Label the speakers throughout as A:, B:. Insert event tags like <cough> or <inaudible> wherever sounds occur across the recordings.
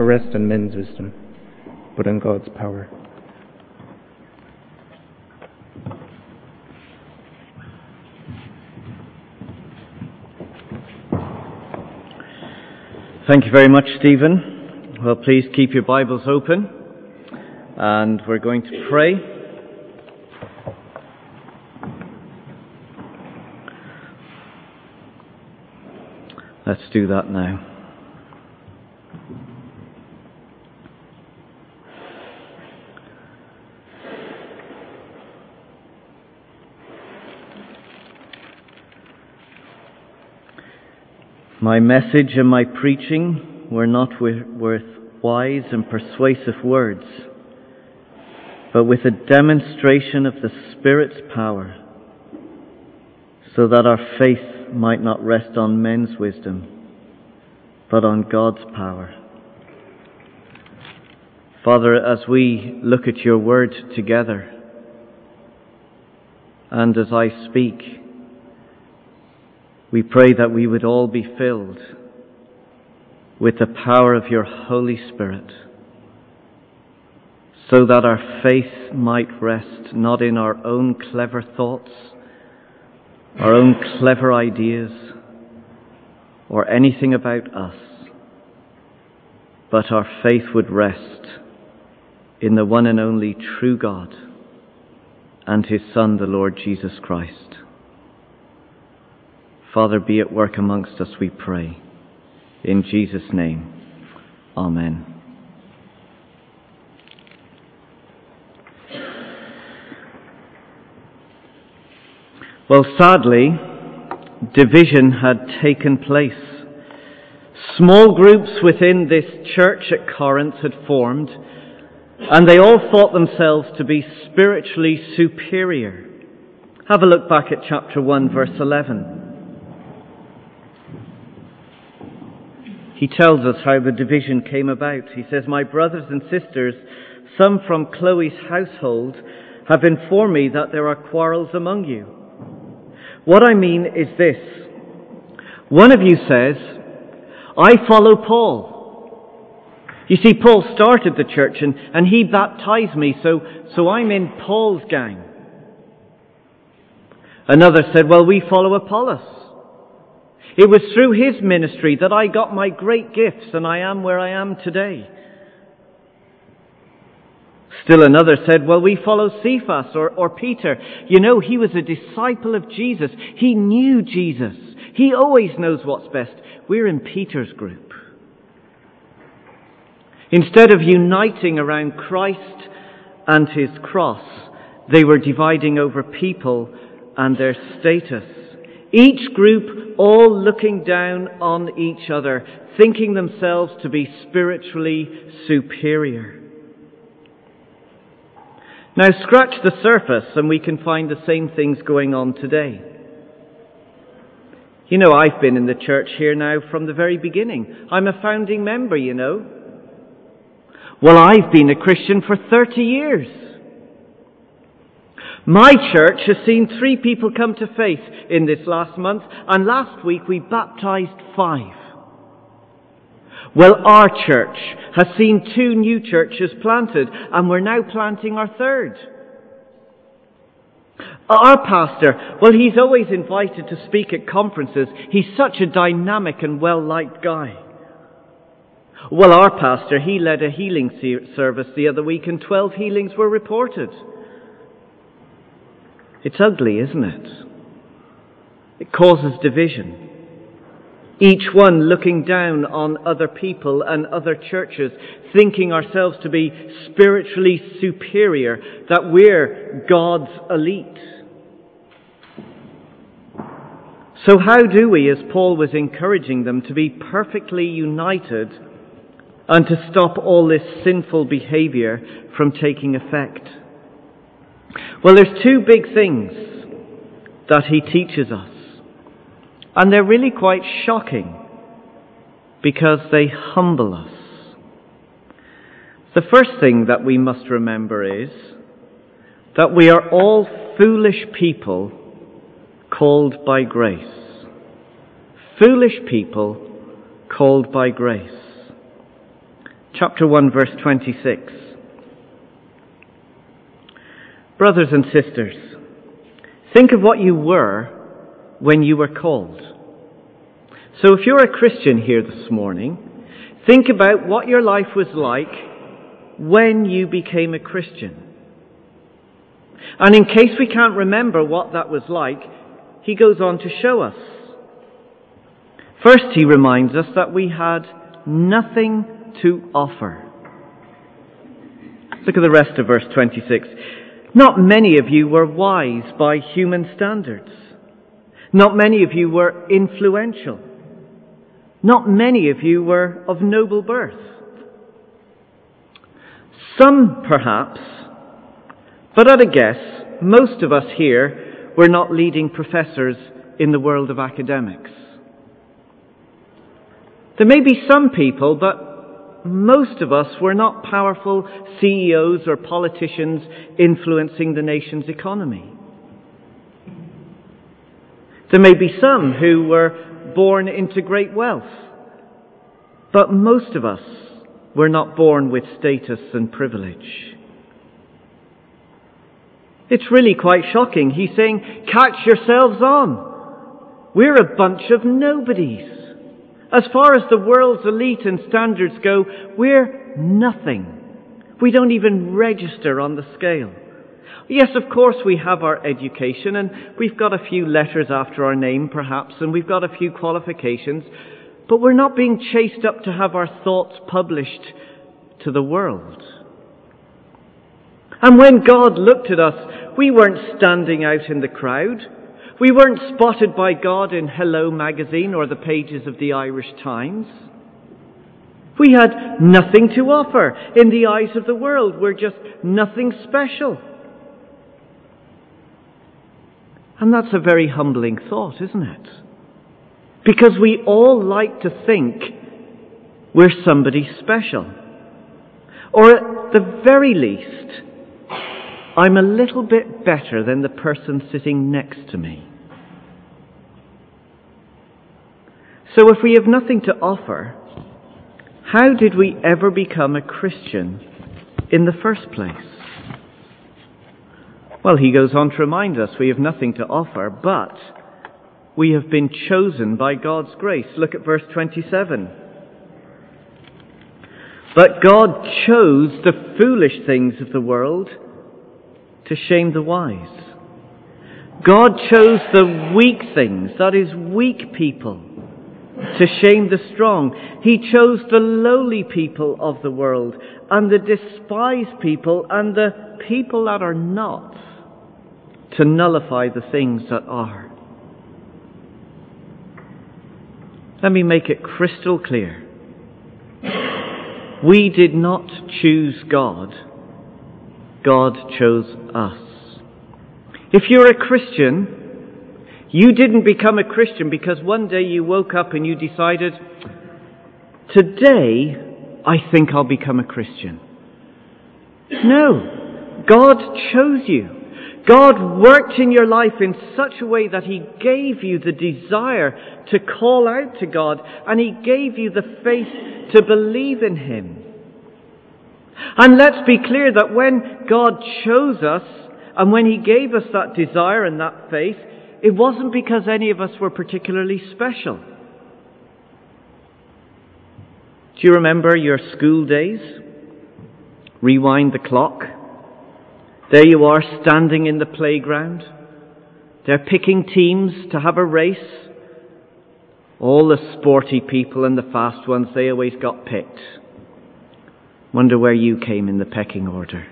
A: or rest on men's wisdom, but on God's power.
B: Thank you very much, Stephen. Well, please keep your Bibles open, and we're going to pray. Let's do that now. My message and my preaching were not with, wise and persuasive words, but with a demonstration of the Spirit's power, so that our faith might not rest on men's wisdom, but on God's power. Father, as we look at your word together, and as I speak, we pray that we would all be filled with the power of your Holy Spirit so that our faith might rest not in our own clever thoughts, our own clever ideas, or anything about us, but our faith would rest in the one and only true God and His Son, the Lord Jesus Christ. Father, be at work amongst us, we pray. In Jesus' name, Amen. Well, sadly, division had taken place. Small groups within this church at Corinth had formed, and they all thought themselves to be spiritually superior. Have a look back at chapter 1, verse 11. He tells us how the division came about. He says, My brothers and sisters, some from Chloe's household, have informed me that there are quarrels among you. What I mean is this. One of you says, I follow Paul. You see, Paul started the church and, and he baptized me, so, so I'm in Paul's gang. Another said, Well, we follow Apollos. It was through his ministry that I got my great gifts and I am where I am today. Still another said, well, we follow Cephas or, or Peter. You know, he was a disciple of Jesus. He knew Jesus. He always knows what's best. We're in Peter's group. Instead of uniting around Christ and his cross, they were dividing over people and their status. Each group all looking down on each other, thinking themselves to be spiritually superior. Now scratch the surface and we can find the same things going on today. You know, I've been in the church here now from the very beginning. I'm a founding member, you know. Well, I've been a Christian for 30 years. My church has seen three people come to faith in this last month, and last week we baptized five. Well, our church has seen two new churches planted, and we're now planting our third. Our pastor, well, he's always invited to speak at conferences. He's such a dynamic and well-liked guy. Well, our pastor, he led a healing service the other week, and 12 healings were reported. It's ugly, isn't it? It causes division. Each one looking down on other people and other churches, thinking ourselves to be spiritually superior, that we're God's elite. So how do we, as Paul was encouraging them, to be perfectly united and to stop all this sinful behavior from taking effect? Well, there's two big things that he teaches us. And they're really quite shocking because they humble us. The first thing that we must remember is that we are all foolish people called by grace. Foolish people called by grace. chapter 1, verse 26. Brothers and sisters, think of what you were when you were called. So if you're a Christian here this morning, think about what your life was like when you became a Christian. And in case we can't remember what that was like, he goes on to show us. First, he reminds us that we had nothing to offer. Look at the rest of verse 26. Not many of you were wise by human standards. Not many of you were influential. Not many of you were of noble birth. Some, perhaps, but at a guess, most of us here were not leading professors in the world of academics. There may be some people, but most of us were not powerful CEOs or politicians influencing the nation's economy. There may be some who were born into great wealth, but most of us were not born with status and privilege. It's really quite shocking. He's saying, catch yourselves on. We're a bunch of nobodies. As far as the world's elite and standards go, we're nothing. We don't even register on the scale. Yes, of course we have our education and we've got a few letters after our name perhaps and we've got a few qualifications, but we're not being chased up to have our thoughts published to the world. And when God looked at us, we weren't standing out in the crowd. We weren't spotted by God in Hello magazine or the pages of the Irish Times. We had nothing to offer in the eyes of the world. We're just nothing special. And that's a very humbling thought, isn't it? Because we all like to think we're somebody special. Or at the very least, I'm a little bit better than the person sitting next to me. So if we have nothing to offer, how did we ever become a Christian in the first place? Well, he goes on to remind us we have nothing to offer, but we have been chosen by God's grace. Look at verse 27. But God chose the foolish things of the world to shame the wise. God chose the weak things, that is, weak people, to shame the strong. He chose the lowly people of the world and the despised people and the people that are not to nullify the things that are. Let me make it crystal clear. We did not choose God. God chose us. If you're a Christian, you didn't become a Christian because one day you woke up and you decided, today I think I'll become a Christian. No. God chose you. God worked in your life in such a way that He gave you the desire to call out to God and He gave you the faith to believe in Him. And let's be clear that when God chose us and when He gave us that desire and that faith, it wasn't because any of us were particularly special. Do you remember your school days? Rewind the clock. There you are standing in the playground. They're picking teams to have a race. All the sporty people and the fast ones, they always got picked. Wonder where you came in the pecking order.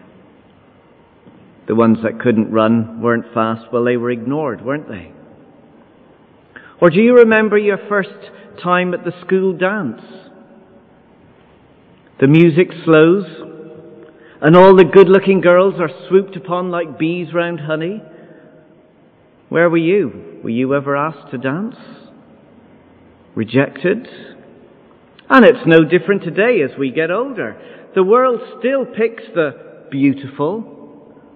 B: The ones that couldn't run, weren't fast, well, they were ignored, weren't they? Or do you remember your first time at the school dance? The music slows, and all the good looking girls are swooped upon like bees round honey. Where were you? Were you ever asked to dance? Rejected? And it's no different today as we get older. The world still picks the beautiful,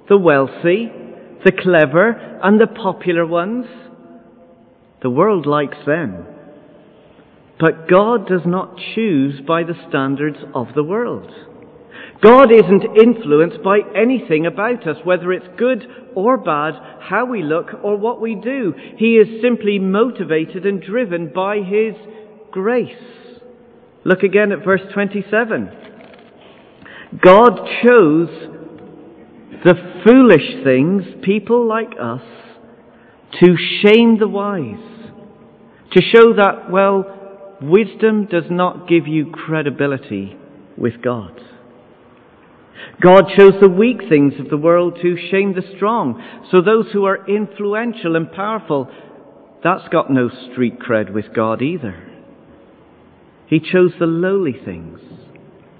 B: the wealthy, the clever, and the popular ones. The world likes them. But God does not choose by the standards of the world. God isn't influenced by anything about us, whether it's good or bad, how we look or what we do. He is simply motivated and driven by His grace. Look again at verse 27. God chose the foolish things, people like us, to shame the wise, to show that, well, wisdom does not give you credibility with God. God chose the weak things of the world to shame the strong. So those who are influential and powerful, that's got no street cred with God either. He chose the lowly things,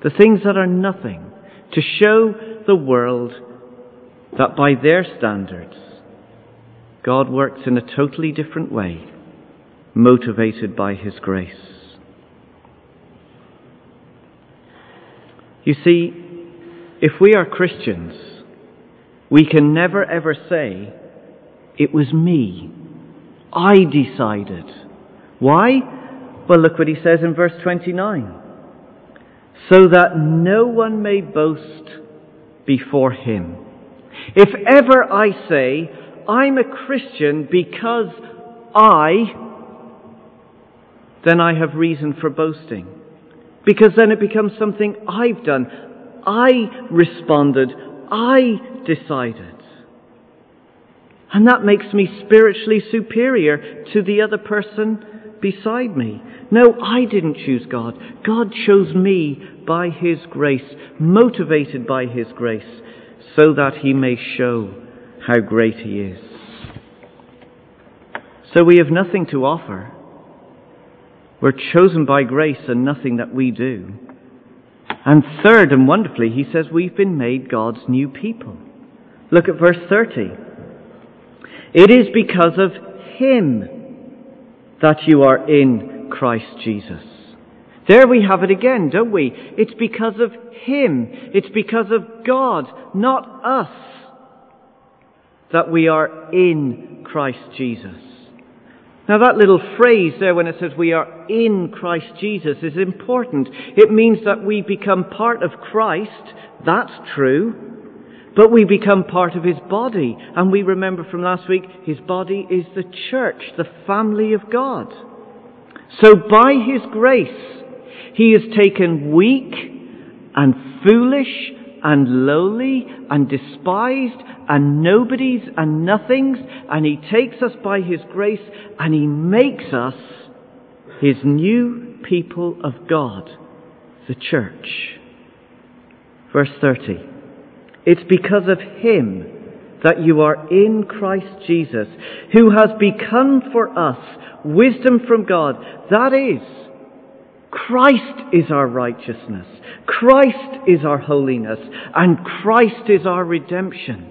B: the things that are nothing, to show the world that by their standards, God works in a totally different way, motivated by His grace. You see, if we are Christians, we can never ever say, it was me. I decided. Why? Well, look what he says in verse 29. So that no one may boast before him. If ever I say, I'm a Christian because I, then I have reason for boasting. Because then it becomes something I've done. I responded. I decided. And that makes me spiritually superior to the other person beside me. No, I didn't choose God. God chose me by His grace, motivated by His grace, so that He may show how great He is. So we have nothing to offer. We're chosen by grace and nothing that we do. And third, and wonderfully, he says we've been made God's new people. Look at verse 30. It is because of Him that you are in Christ Jesus. There we have it again, don't we? It's because of Him. It's because of God, not us, that we are in Christ Jesus. Now that little phrase there when it says we are in Christ Jesus is important. It means that we become part of Christ. That's true. But we become part of His body. And we remember from last week, His body is the church, the family of God. So by His grace, He has taken weak and foolish and lowly and despised and nobodies and nothings, and He takes us by His grace and He makes us His new people of God, the church. Verse 30. It's because of Him that you are in Christ Jesus, who has become for us wisdom from God. That is, Christ is our righteousness. Christ is our holiness. And Christ is our redemption.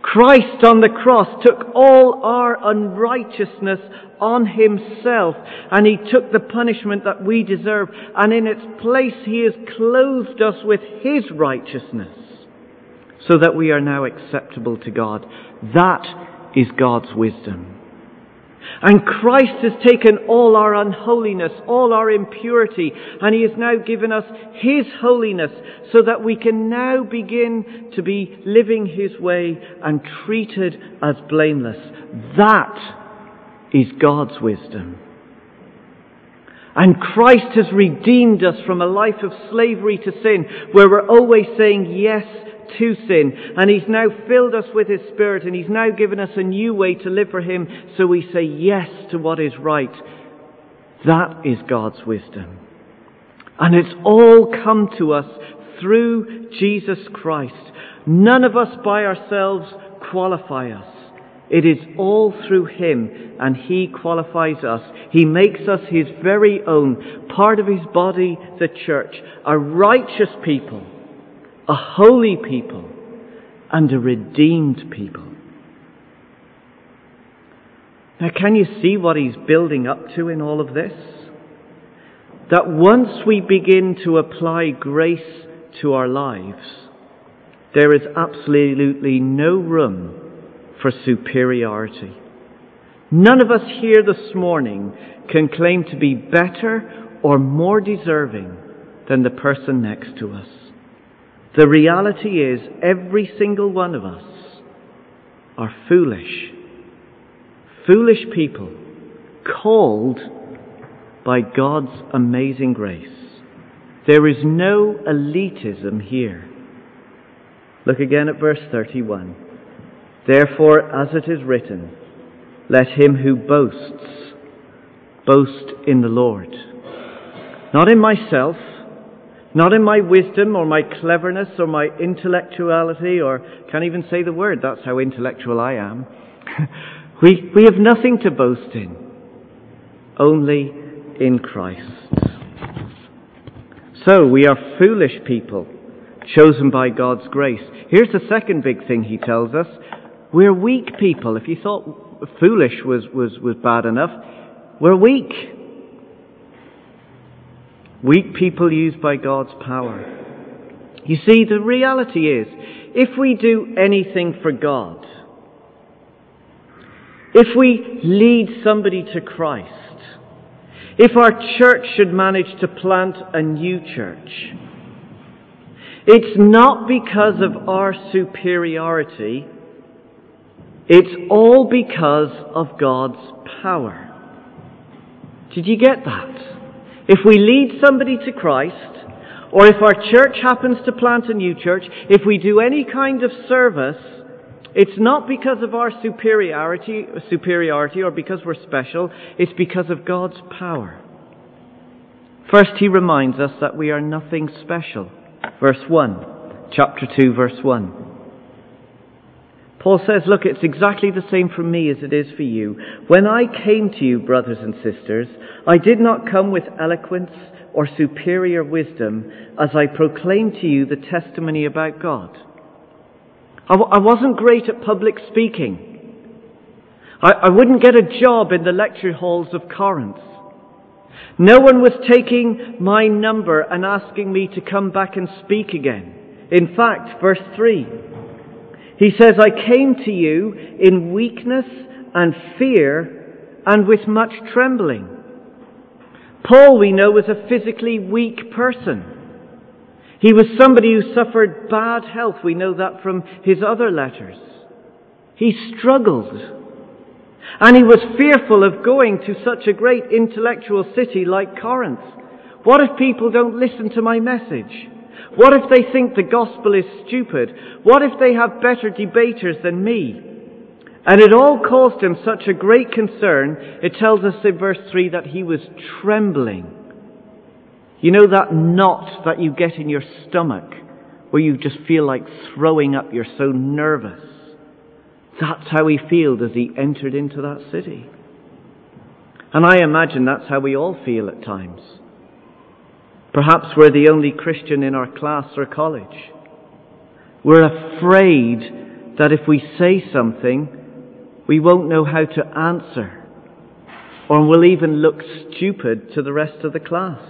B: Christ on the cross took all our unrighteousness on himself and he took the punishment that we deserve and in its place he has clothed us with his righteousness so that we are now acceptable to God. That is God's wisdom. And Christ has taken all our unholiness, all our impurity, and He has now given us His holiness so that we can now begin to be living His way and treated as blameless. That is God's wisdom. And Christ has redeemed us from a life of slavery to sin, where we're always saying yes to sin. And He's now filled us with His Spirit and He's now given us a new way to live for Him so we say yes to what is right. That is God's wisdom. And it's all come to us through Jesus Christ. None of us by ourselves qualify us. It is all through Him and He qualifies us. He makes us His very own, part of His body, the church, a righteous people a holy people, and a redeemed people. Now, can you see what he's building up to in all of this? That once we begin to apply grace to our lives, there is absolutely no room for superiority. None of us here this morning can claim to be better or more deserving than the person next to us. The reality is, every single one of us are foolish. Foolish people called by God's amazing grace. There is no elitism here. Look again at verse 31. Therefore, as it is written, let him who boasts boast in the Lord. Not in myself, not in my wisdom or my cleverness or my intellectuality or can't even say the word, that's how intellectual I am. <laughs> we, we have nothing to boast in, only in Christ. So we are foolish people chosen by God's grace. Here's the second big thing he tells us. We're weak people. If you thought foolish was, was, was bad enough, we're weak. Weak people used by God's power. You see, the reality is, if we do anything for God, if we lead somebody to Christ, if our church should manage to plant a new church, it's not because of our superiority, it's all because of God's power. Did you get that? If we lead somebody to Christ, or if our church happens to plant a new church, if we do any kind of service, it's not because of our superiority, superiority or because we're special, it's because of God's power. First, he reminds us that we are nothing special. Verse 1, chapter 2, verse 1. Paul says, Look, it's exactly the same for me as it is for you. When I came to you, brothers and sisters, I did not come with eloquence or superior wisdom as I proclaimed to you the testimony about God. I w- I wasn't great at public speaking. I, I wouldn't get a job in the lecture halls of Corinth. No one was taking my number and asking me to come back and speak again. In fact, verse 3, he says, I came to you in weakness and fear and with much trembling. Paul, we know, was a physically weak person. He was somebody who suffered bad health. We know that from his other letters. He struggled. And he was fearful of going to such a great intellectual city like Corinth. What if people don't listen to my message? What if they think the gospel is stupid? What if they have better debaters than me? And it all caused him such a great concern. It tells us in verse 3 that he was trembling. You know that knot that you get in your stomach where you just feel like throwing up, you're so nervous. That's how he felt as he entered into that city. And I imagine that's how we all feel at times. Perhaps we're the only Christian in our class or college. We're afraid that if we say something, we won't know how to answer, or we'll even look stupid to the rest of the class.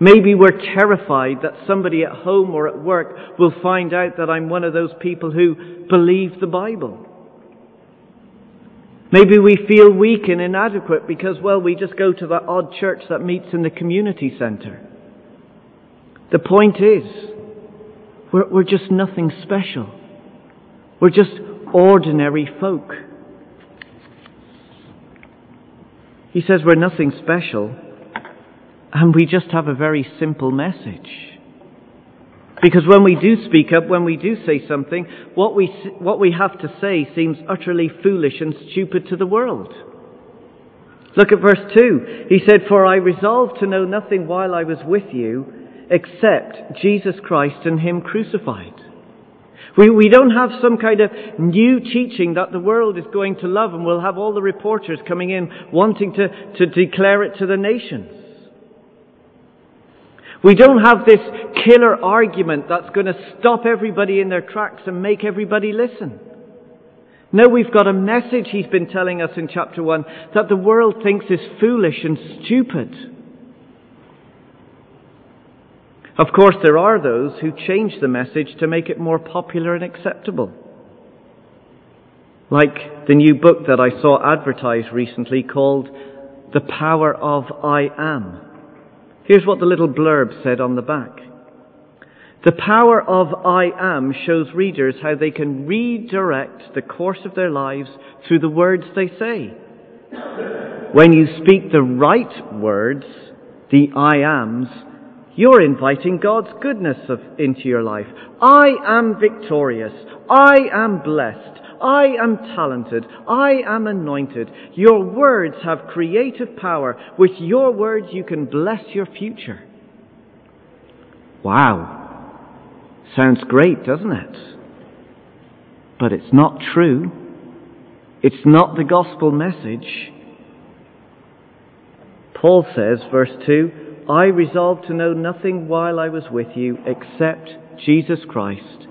B: Maybe we're terrified that somebody at home or at work will find out that I'm one of those people who believe the Bible. Maybe we feel weak and inadequate because, well, we just go to that odd church that meets in the community centre. The point is, we're, we're just nothing special. We're just ordinary folk. He says we're nothing special, and we just have a very simple message. Because when we do speak up, when we do say something, what we, what we have to say seems utterly foolish and stupid to the world. Look at verse 2. He said, For I resolved to know nothing while I was with you except Jesus Christ and Him crucified. We, we don't have some kind of new teaching that the world is going to love and we'll have all the reporters coming in wanting to, to declare it to the nations. We don't have this killer argument that's going to stop everybody in their tracks and make everybody listen. No, we've got a message he's been telling us in chapter 1 that the world thinks is foolish and stupid. Of course, there are those who change the message to make it more popular and acceptable. Like the new book that I saw advertised recently called The Power of I Am. Here's what the little blurb said on the back. The power of I am shows readers how they can redirect the course of their lives through the words they say. When you speak the right words, the I ams, you're inviting God's goodness of, into your life. I am victorious. I am blessed. I am talented. I am anointed. Your words have creative power. With your words, you can bless your future. Wow. Sounds great, doesn't it? But it's not true. It's not the gospel message. Paul says, verse 2, I resolved to know nothing while I was with you except Jesus Christ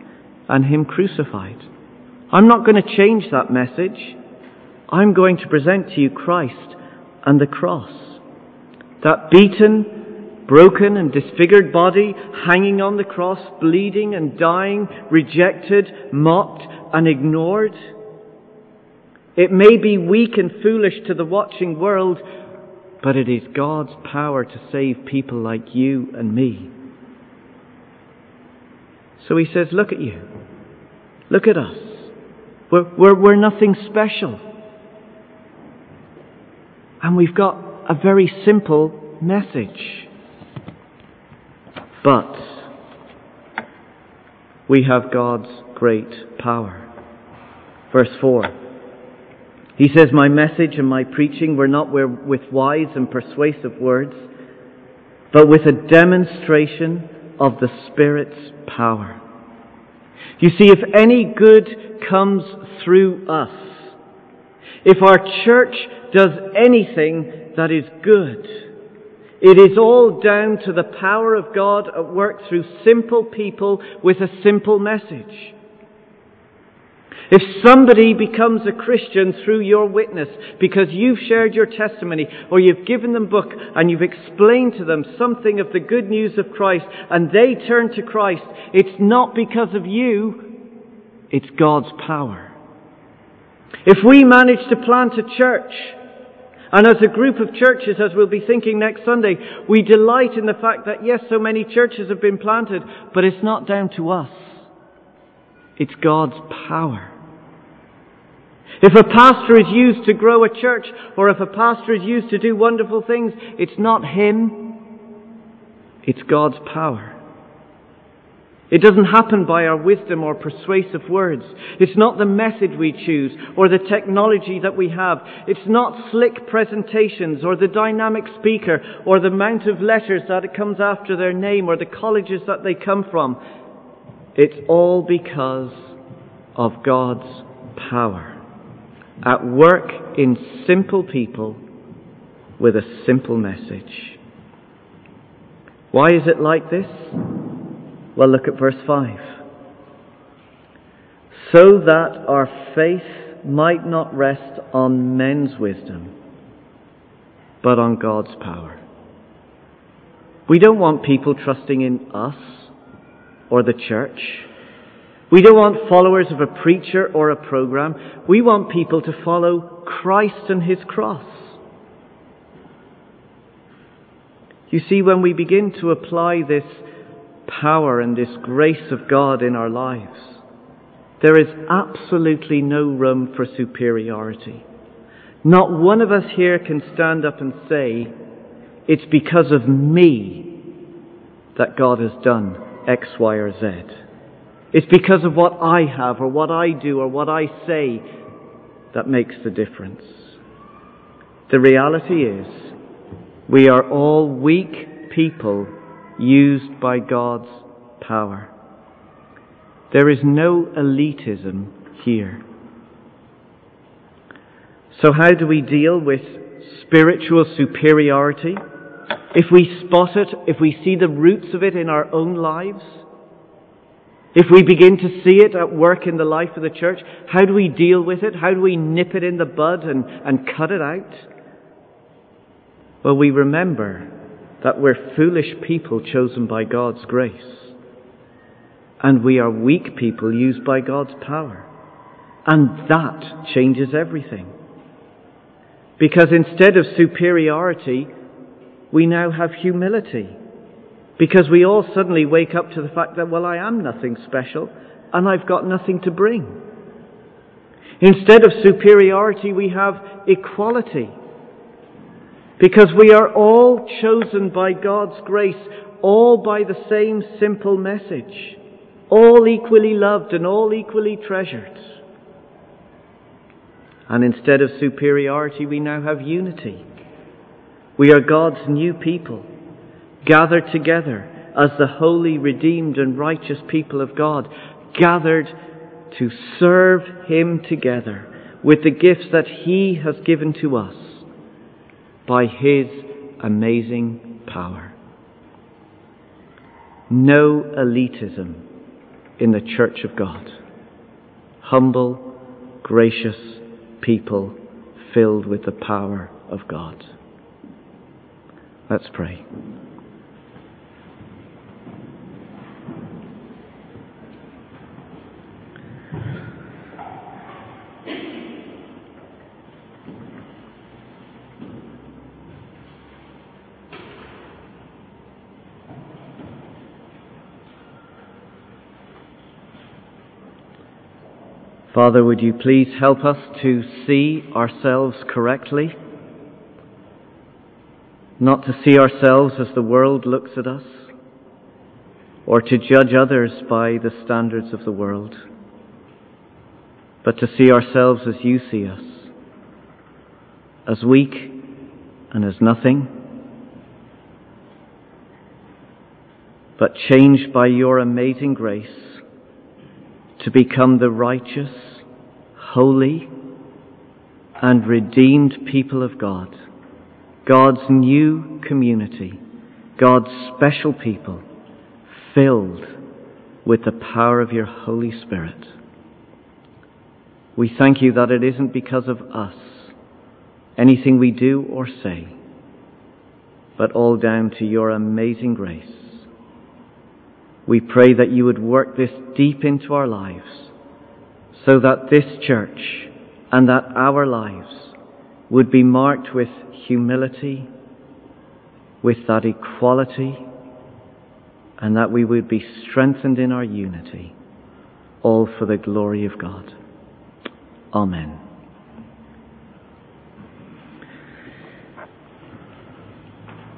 B: and Him crucified. I'm not going to change that message. I'm going to present to you Christ and the cross. That beaten, broken and disfigured body hanging on the cross, bleeding and dying, rejected, mocked and ignored. It may be weak and foolish to the watching world, but it is God's power to save people like you and me. So he says, Look at you. Look at us. We're, we're, we're nothing special. And we've got a very simple message. But we have God's great power. Verse 4. He says, My message and my preaching were not with wise and persuasive words, but with a demonstration of the Spirit's power. You see, if any good comes through us, if our church does anything that is good, it is all down to the power of God at work through simple people with a simple message. If somebody becomes a Christian through your witness because you've shared your testimony or you've given them book and you've explained to them something of the good news of Christ and they turn to Christ, it's not because of you, it's God's power. If we manage to plant a church and as a group of churches, as we'll be thinking next Sunday, we delight in the fact that yes, so many churches have been planted, but it's not down to us. It's God's power. If a pastor is used to grow a church, or if a pastor is used to do wonderful things, it's not him, it's God's power. It doesn't happen by our wisdom or persuasive words. It's not the message we choose or the technology that we have. It's not slick presentations or the dynamic speaker or the amount of letters that it comes after their name or the colleges that they come from. It's all because of God's power at work in simple people with a simple message. Why is it like this? Well, look at verse 5. So that our faith might not rest on men's wisdom, but on God's power. We don't want people trusting in us or the church. We don't want followers of a preacher or a program. We want people to follow Christ and His cross. You see, when we begin to apply this power and this grace of God in our lives, there is absolutely no room for superiority. Not one of us here can stand up and say, it's because of me that God has done X, Y, or Z. It's because of what I have or what I do or what I say that makes the difference. The reality is, we are all weak people used by God's power. There is no elitism here. So, how do we deal with spiritual superiority? If we spot it, if we see the roots of it in our own lives, if we begin to see it at work in the life of the church, how do we deal with it? How do we nip it in the bud and, and cut it out? Well, we remember that we're foolish people chosen by God's grace. And we are weak people used by God's power. And that changes everything. Because instead of superiority, we now have humility. Because we all suddenly wake up to the fact that, well, I am nothing special and I've got nothing to bring. Instead of superiority, we have equality. Because we are all chosen by God's grace, all by the same simple message, all equally loved and all equally treasured. And instead of superiority, we now have unity. We are God's new people, gathered together as the holy, redeemed, and righteous people of God, gathered to serve Him together with the gifts that He has given to us by His amazing power. No elitism in the church of God. Humble, gracious people filled with the power of God. Let's pray. Father, would you please help us to see ourselves correctly? Not to see ourselves as the world looks at us, or to judge others by the standards of the world, but to see ourselves as you see us, as weak and as nothing, but changed by your amazing grace to become the righteous, holy, and redeemed people of God, God's new community, God's special people, filled with the power of your Holy Spirit. We thank you that it isn't because of us, anything we do or say, but all down to your amazing grace. We pray that you would work this deep into our lives so that this church and that our lives would be marked with humility, with that equality, and that we would be strengthened in our unity, all for the glory of God. Amen.